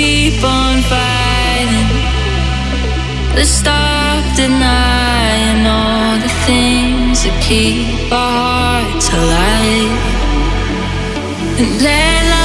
keep on fighting. Let's stop denying all the things that keep our hearts alive. And let